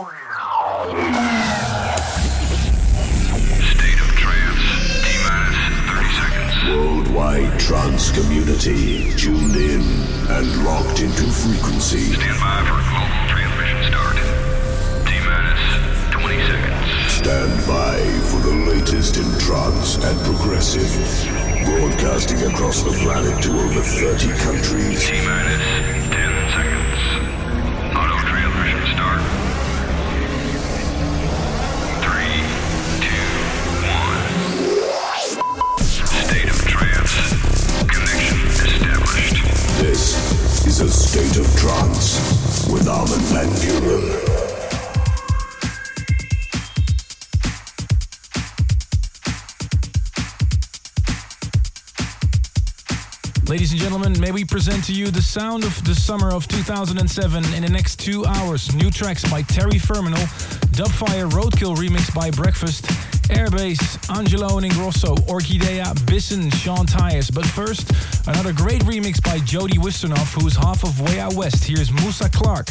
State of trance. T minus 30 seconds. Worldwide trance community tuned in and locked into frequency. Stand by for global transmission start. T minus 20 seconds. Stand by for the latest in trance and progressive. Broadcasting across the planet to over 30 countries. T minus Ladies and gentlemen, may we present to you the sound of the summer of 2007 in the next two hours. New tracks by Terry Ferminal, Dubfire Roadkill remix by Breakfast, Airbase, Angello and Ingrosso, Orkidea, Bisson, Sean Tyas. But first, another great remix by Jody Wisternoff, who's half of Way Out West. Here's Moussa Clarke.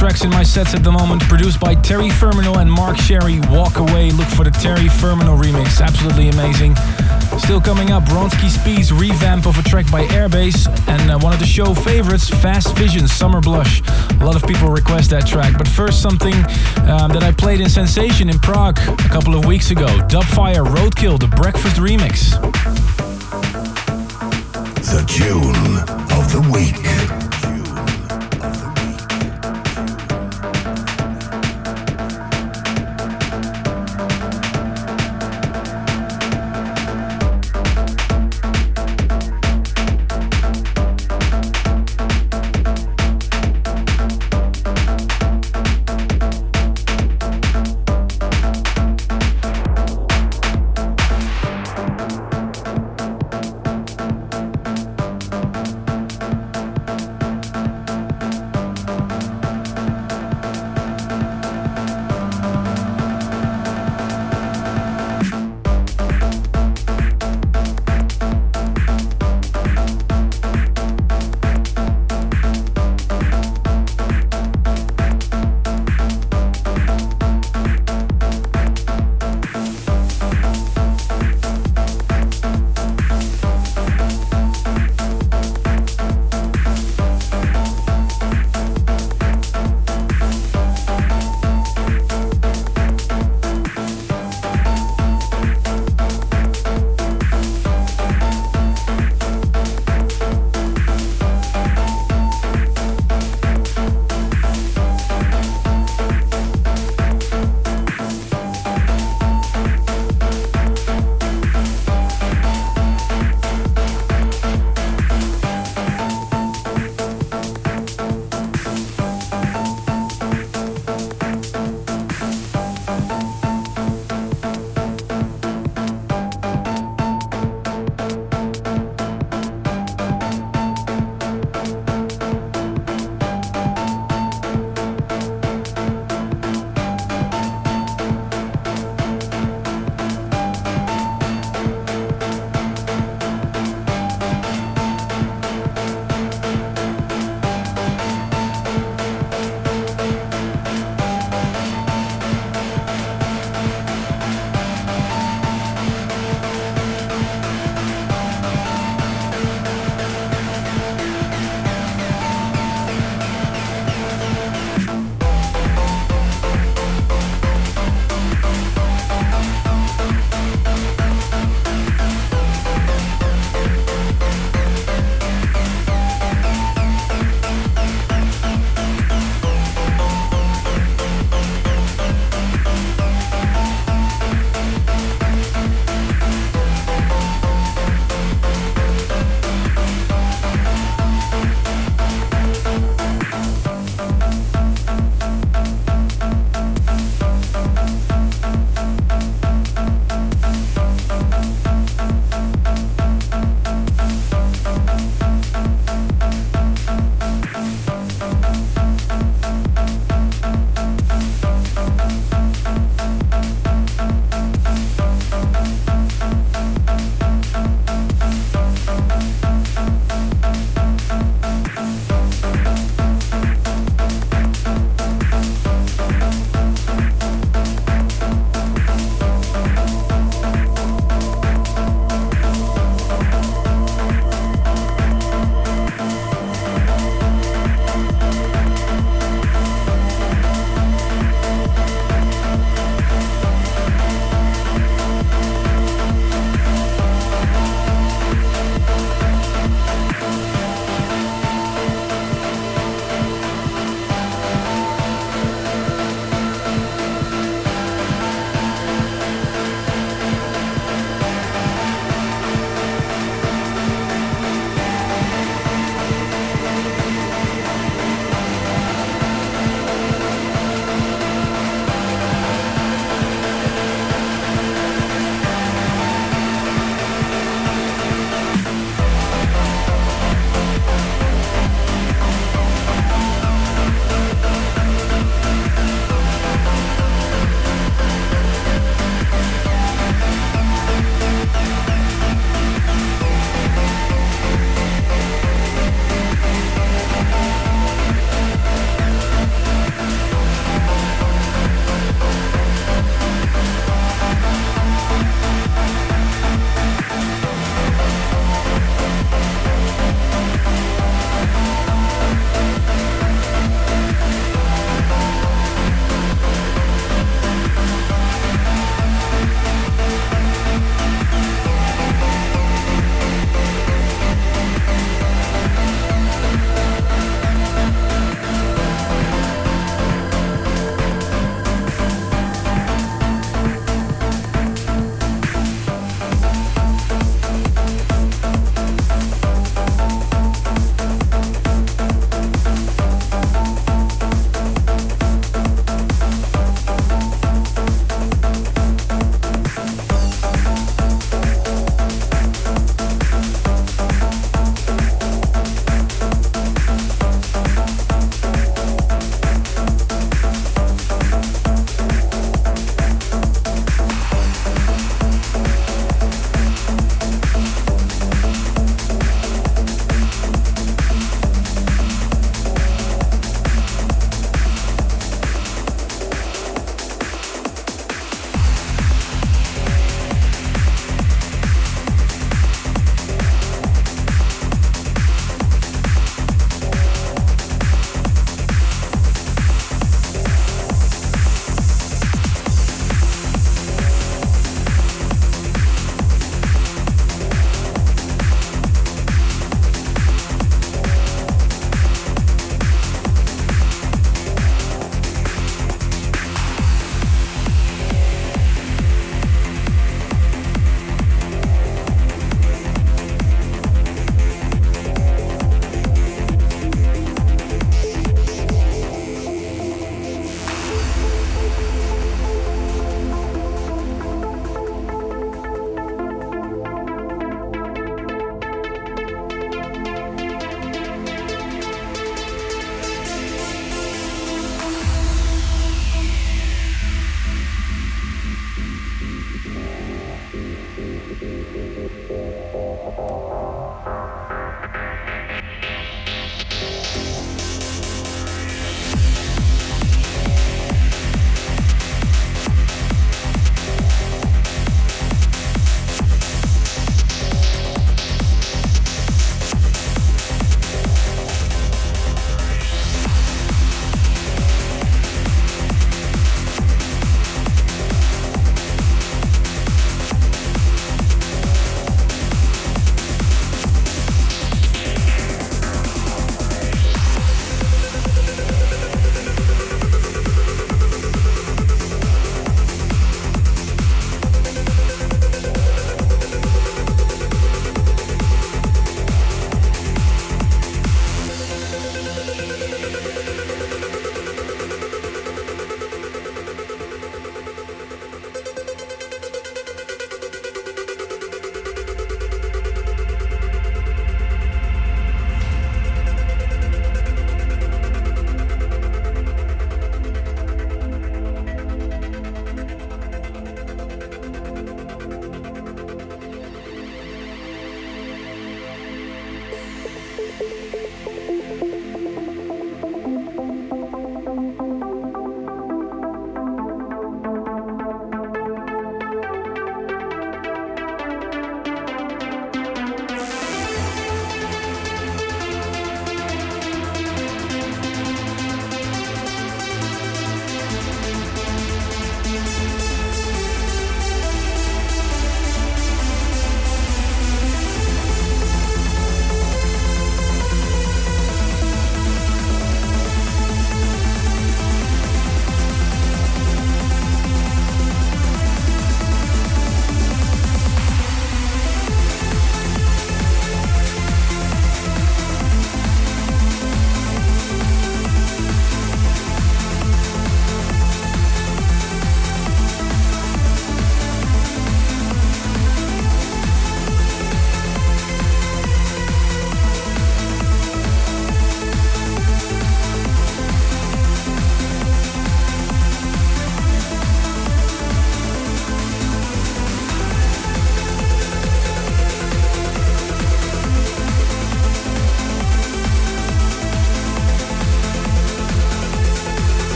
Tracks in my sets at the moment, produced by Terry Ferminal and Mark Sherry. Walk Away, look for the Terry Ferminal remix. Absolutely amazing. Still coming up, Ronski Speed's revamp of a track by Airbase, and uh, one of the show favorites, Fast Distance, Summer Blush. A lot of people request that track, but first something um, that I played in Sensation in Prague a couple of weeks ago. Dubfire Roadkill, the Breakfast remix. The tune of the week.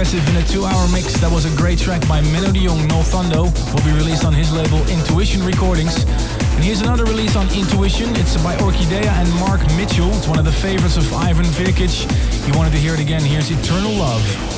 Progressive in a two-hour mix. That was a great track by Menno de Jong, Nothondo, will be released on his label Intuition Recordings. And here's another release on Intuition. It's by Orkidea and Mark Mitchell. It's one of the favorites of Ivan Virkic. He wanted to hear it again. Here's Eternal Love.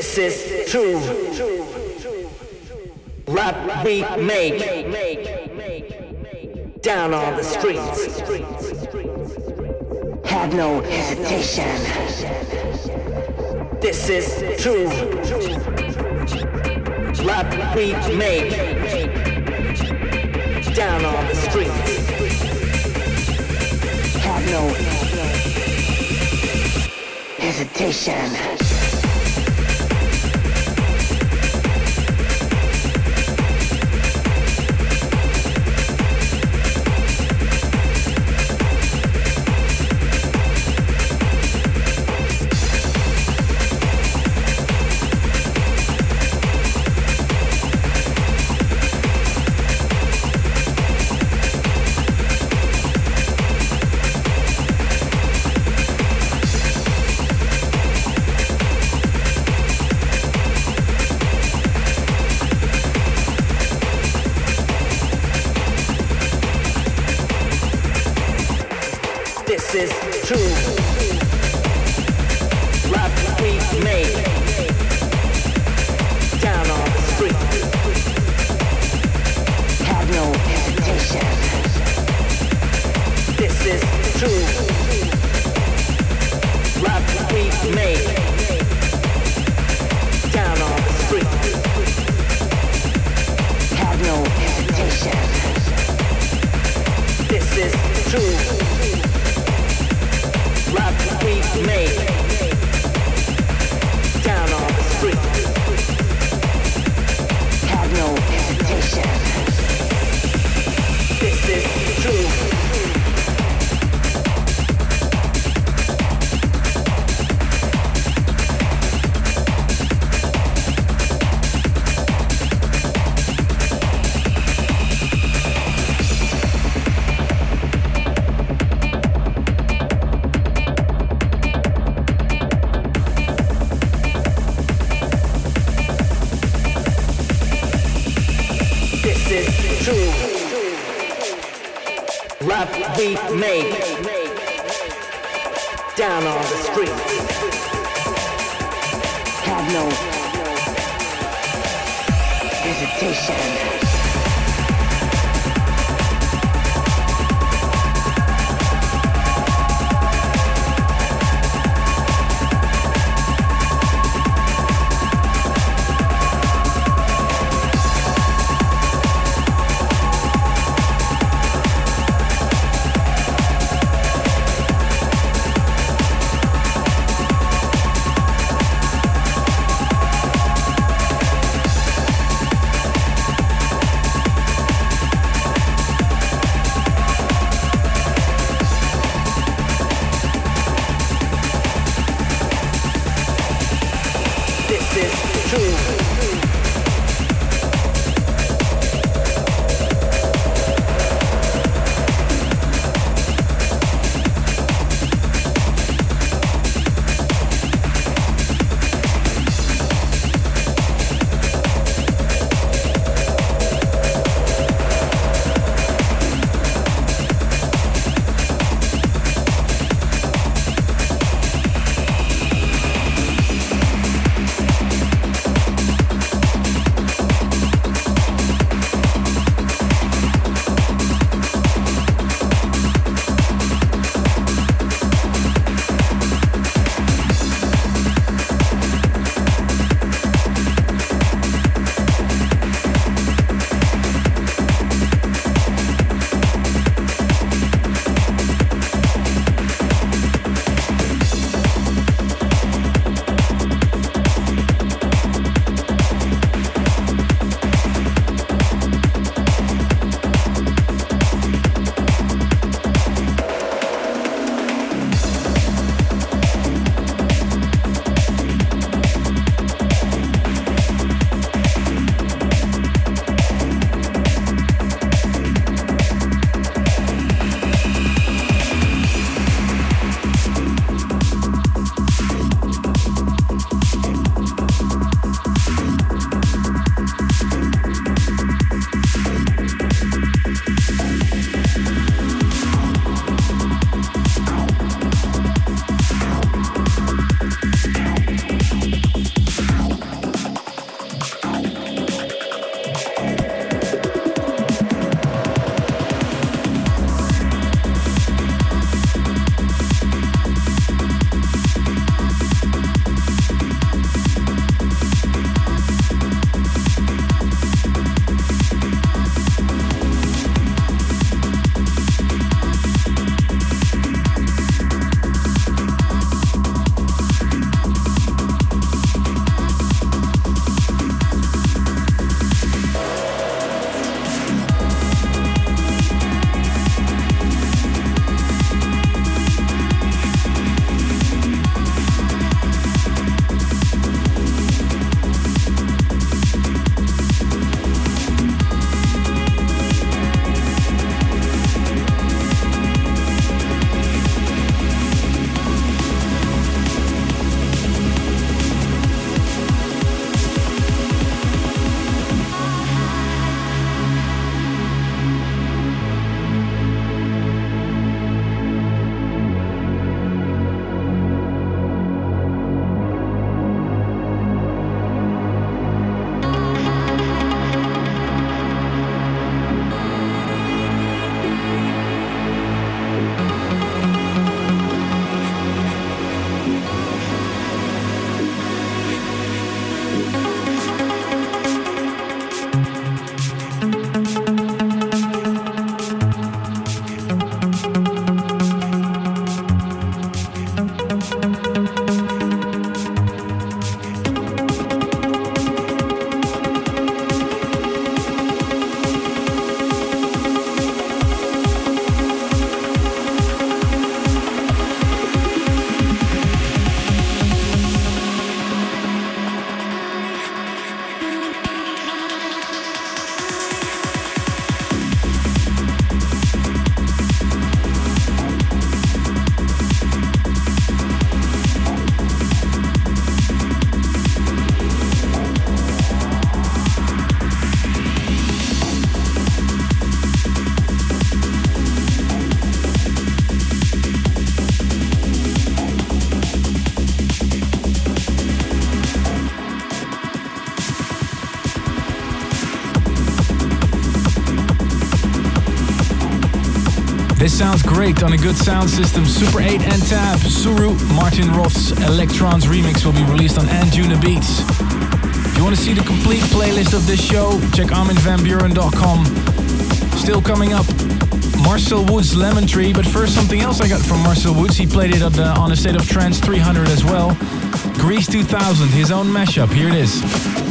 This is true. Love we make down on the streets. Have no hesitation. This is true. Love we make down on the streets. Have no hesitation. Sounds great on a good sound system. Super 8 and Tab. Suru, Martin Roth's Electrons remix will be released on Anjuna Beats. If you want to see the complete playlist of this show, check arminvanbuuren.com. Still coming up, Marcel Woods Lemon Tree, but first something else I got from Marcel Woods. He played it the, on a State of Trance 300 as well. Greece 2000, his own mashup. Here it is.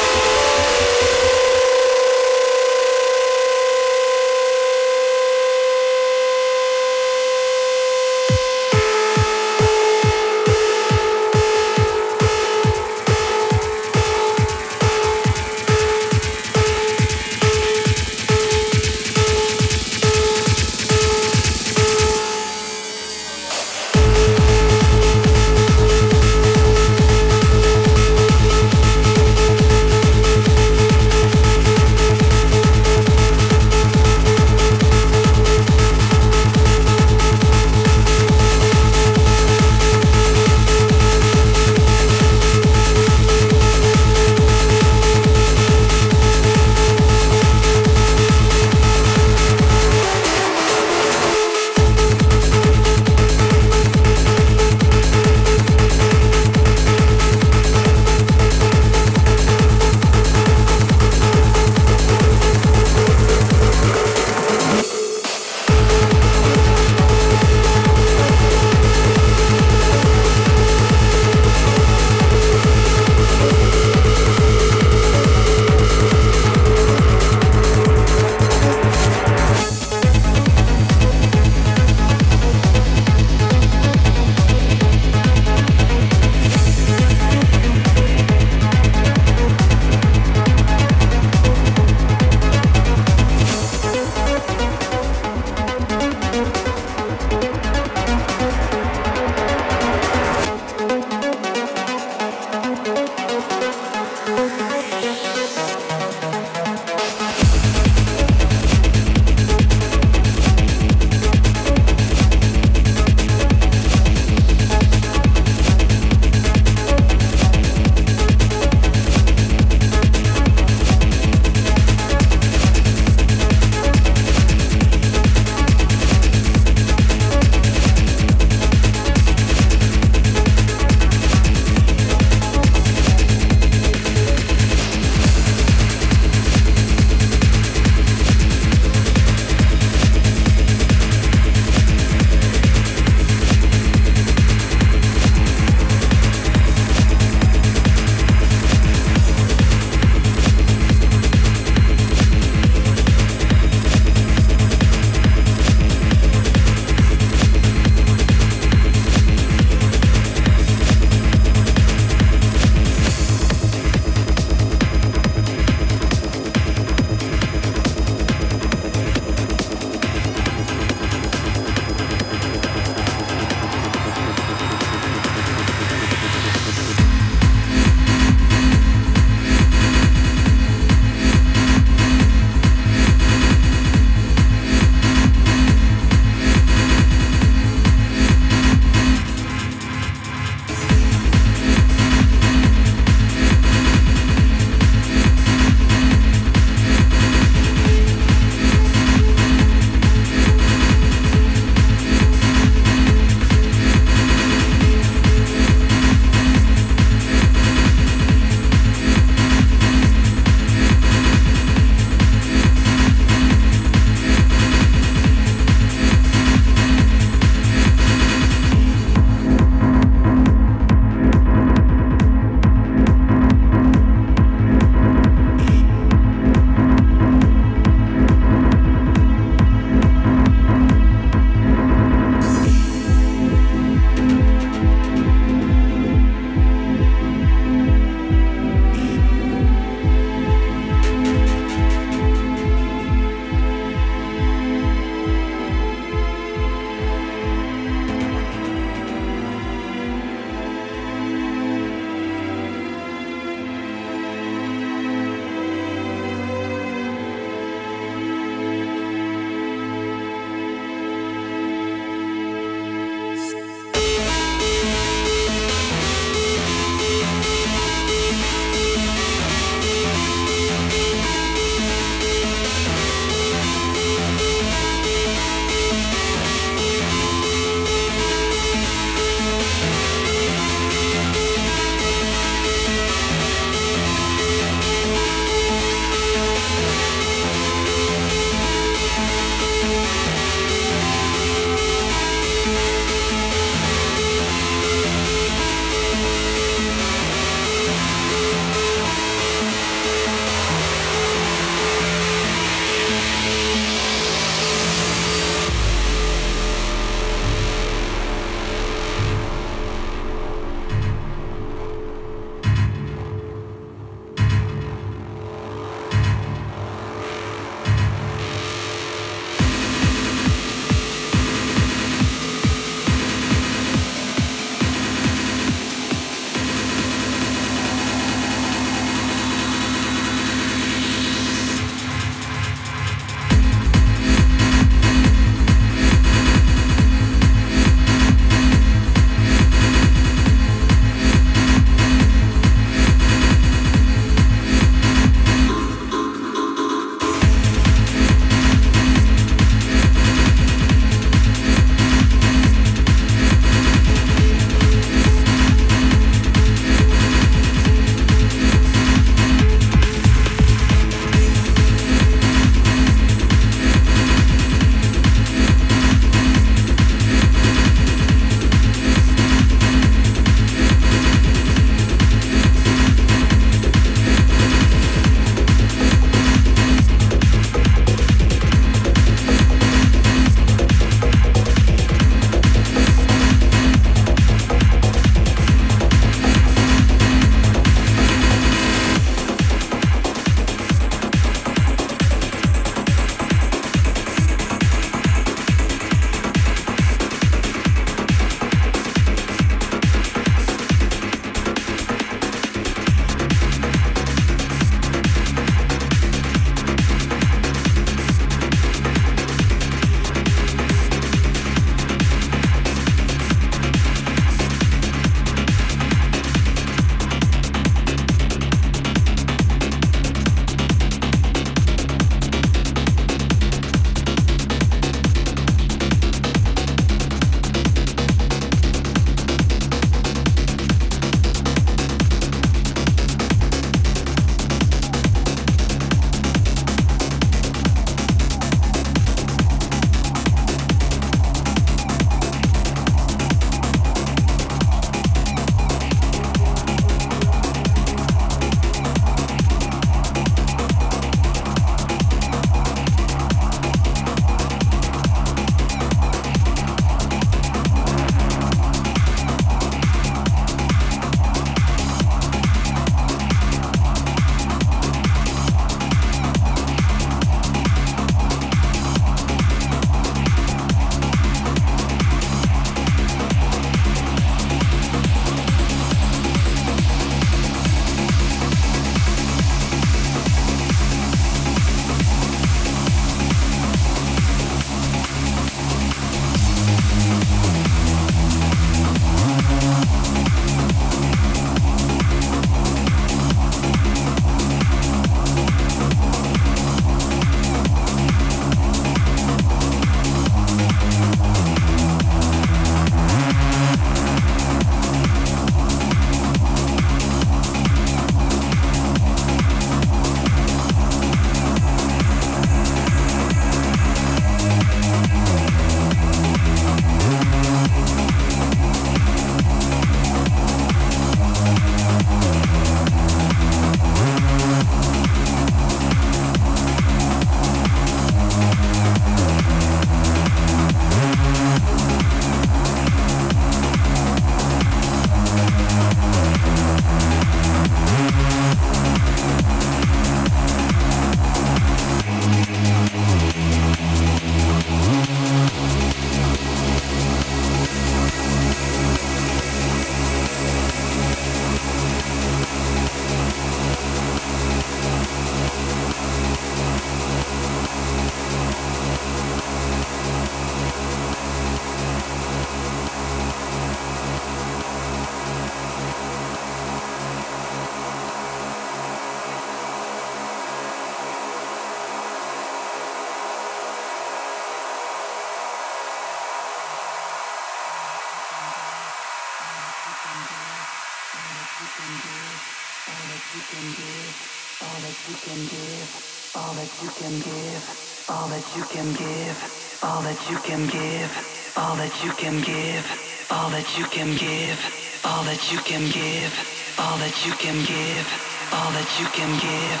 can give, all that you can give, all that you can give, all that you can give, all that you can give,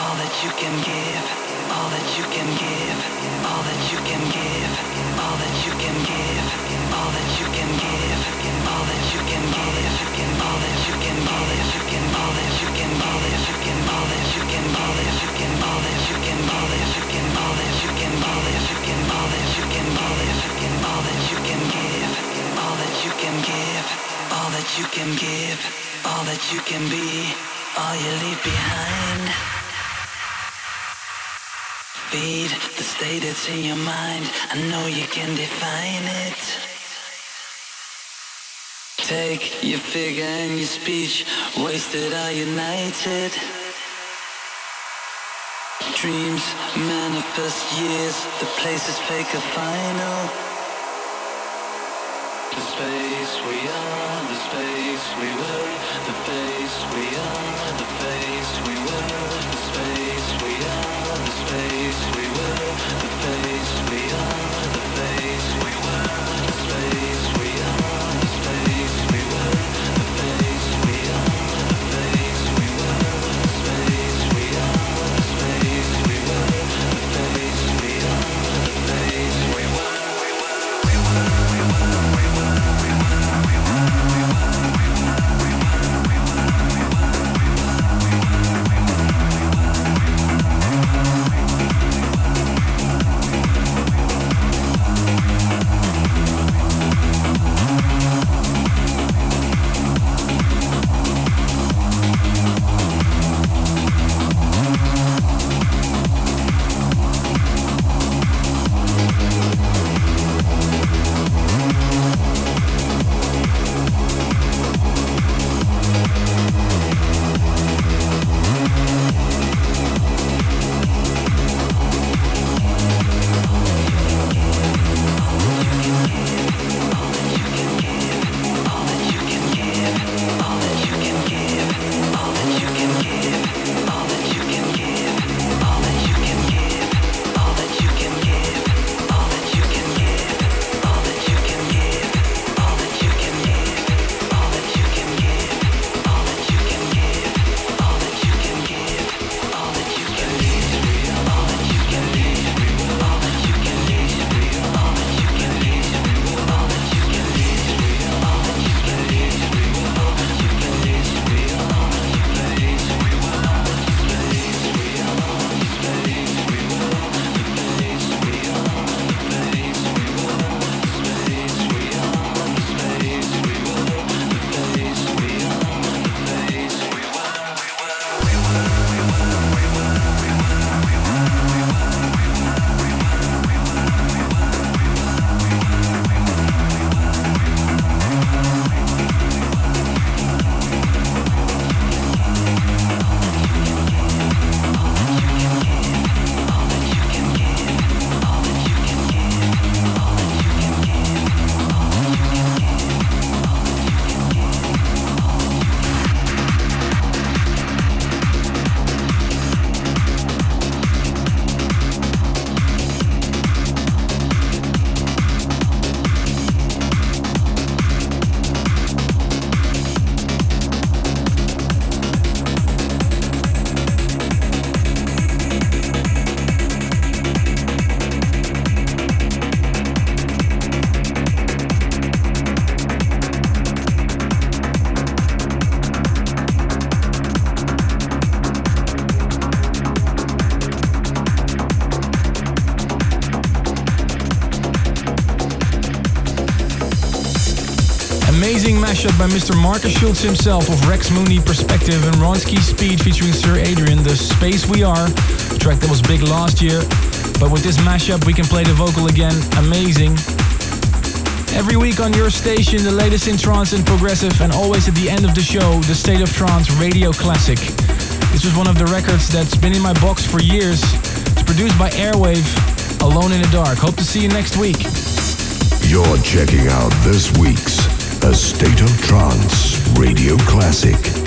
all that you can give, all that you can give, all that you can give, all that you can give in your mind. I know you can define it wasted are united. Dreams manifest years, the place is fake or final. The space we are, the space we were, the face we are, the face we were, the space we are, the space we were, the face we are, Mr. Markus Schulz himself of Rex Mundi Perspective and Ronski Speed featuring Sir Adrian, The Space We Are, track that was big last year. But with this mashup, we can play the vocal again. Amazing. Every week on your station, the latest in trance and progressive, and always at the end of the show, the State of Trance Radio Classic. This was one of the records that's been in my box for years. It's produced by Airwave, Alone in the Dark. Hope to see you next week. You're checking out this week's A State of Trance Radio Classic.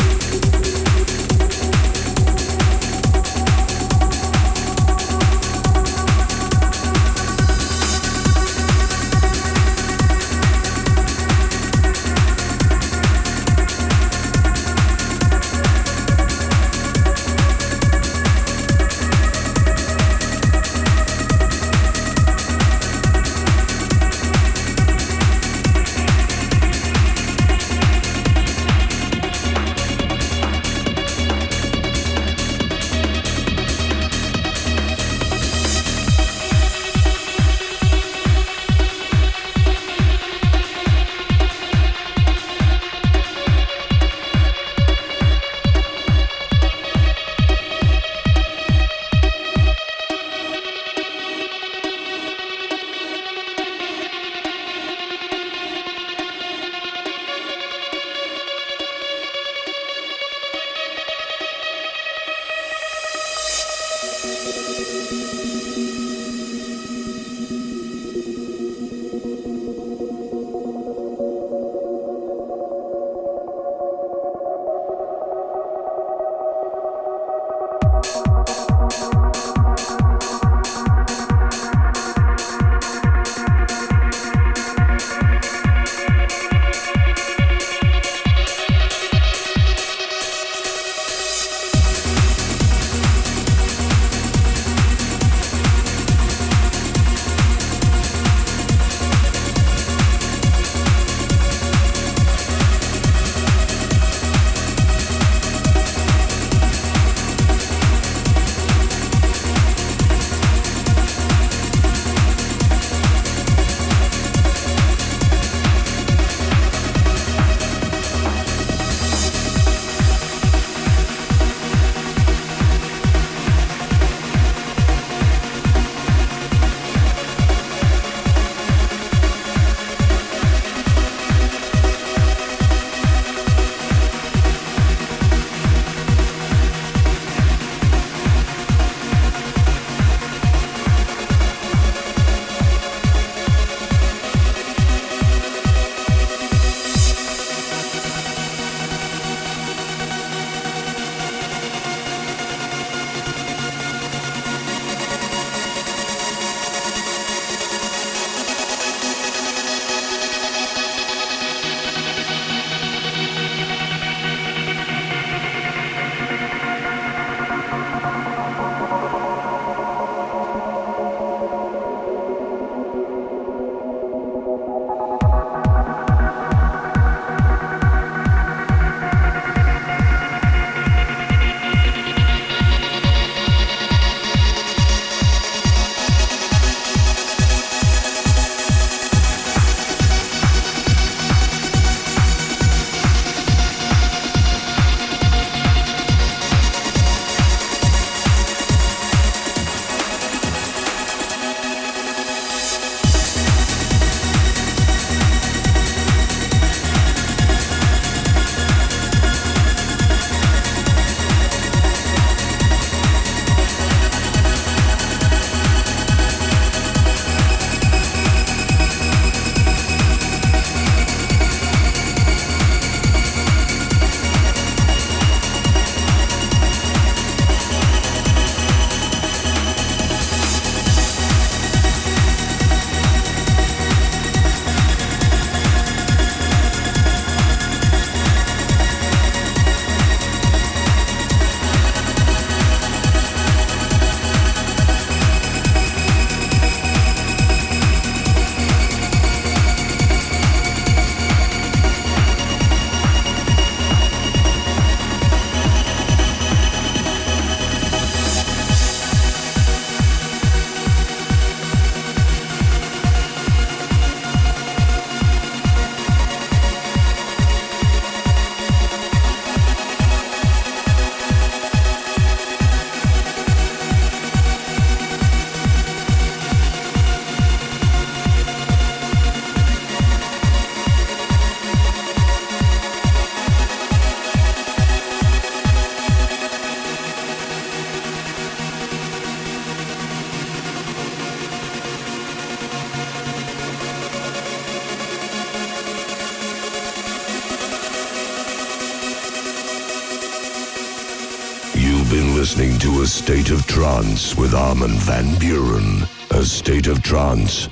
State of Trance with Armin van Buuren. A State of Trance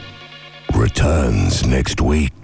returns next week.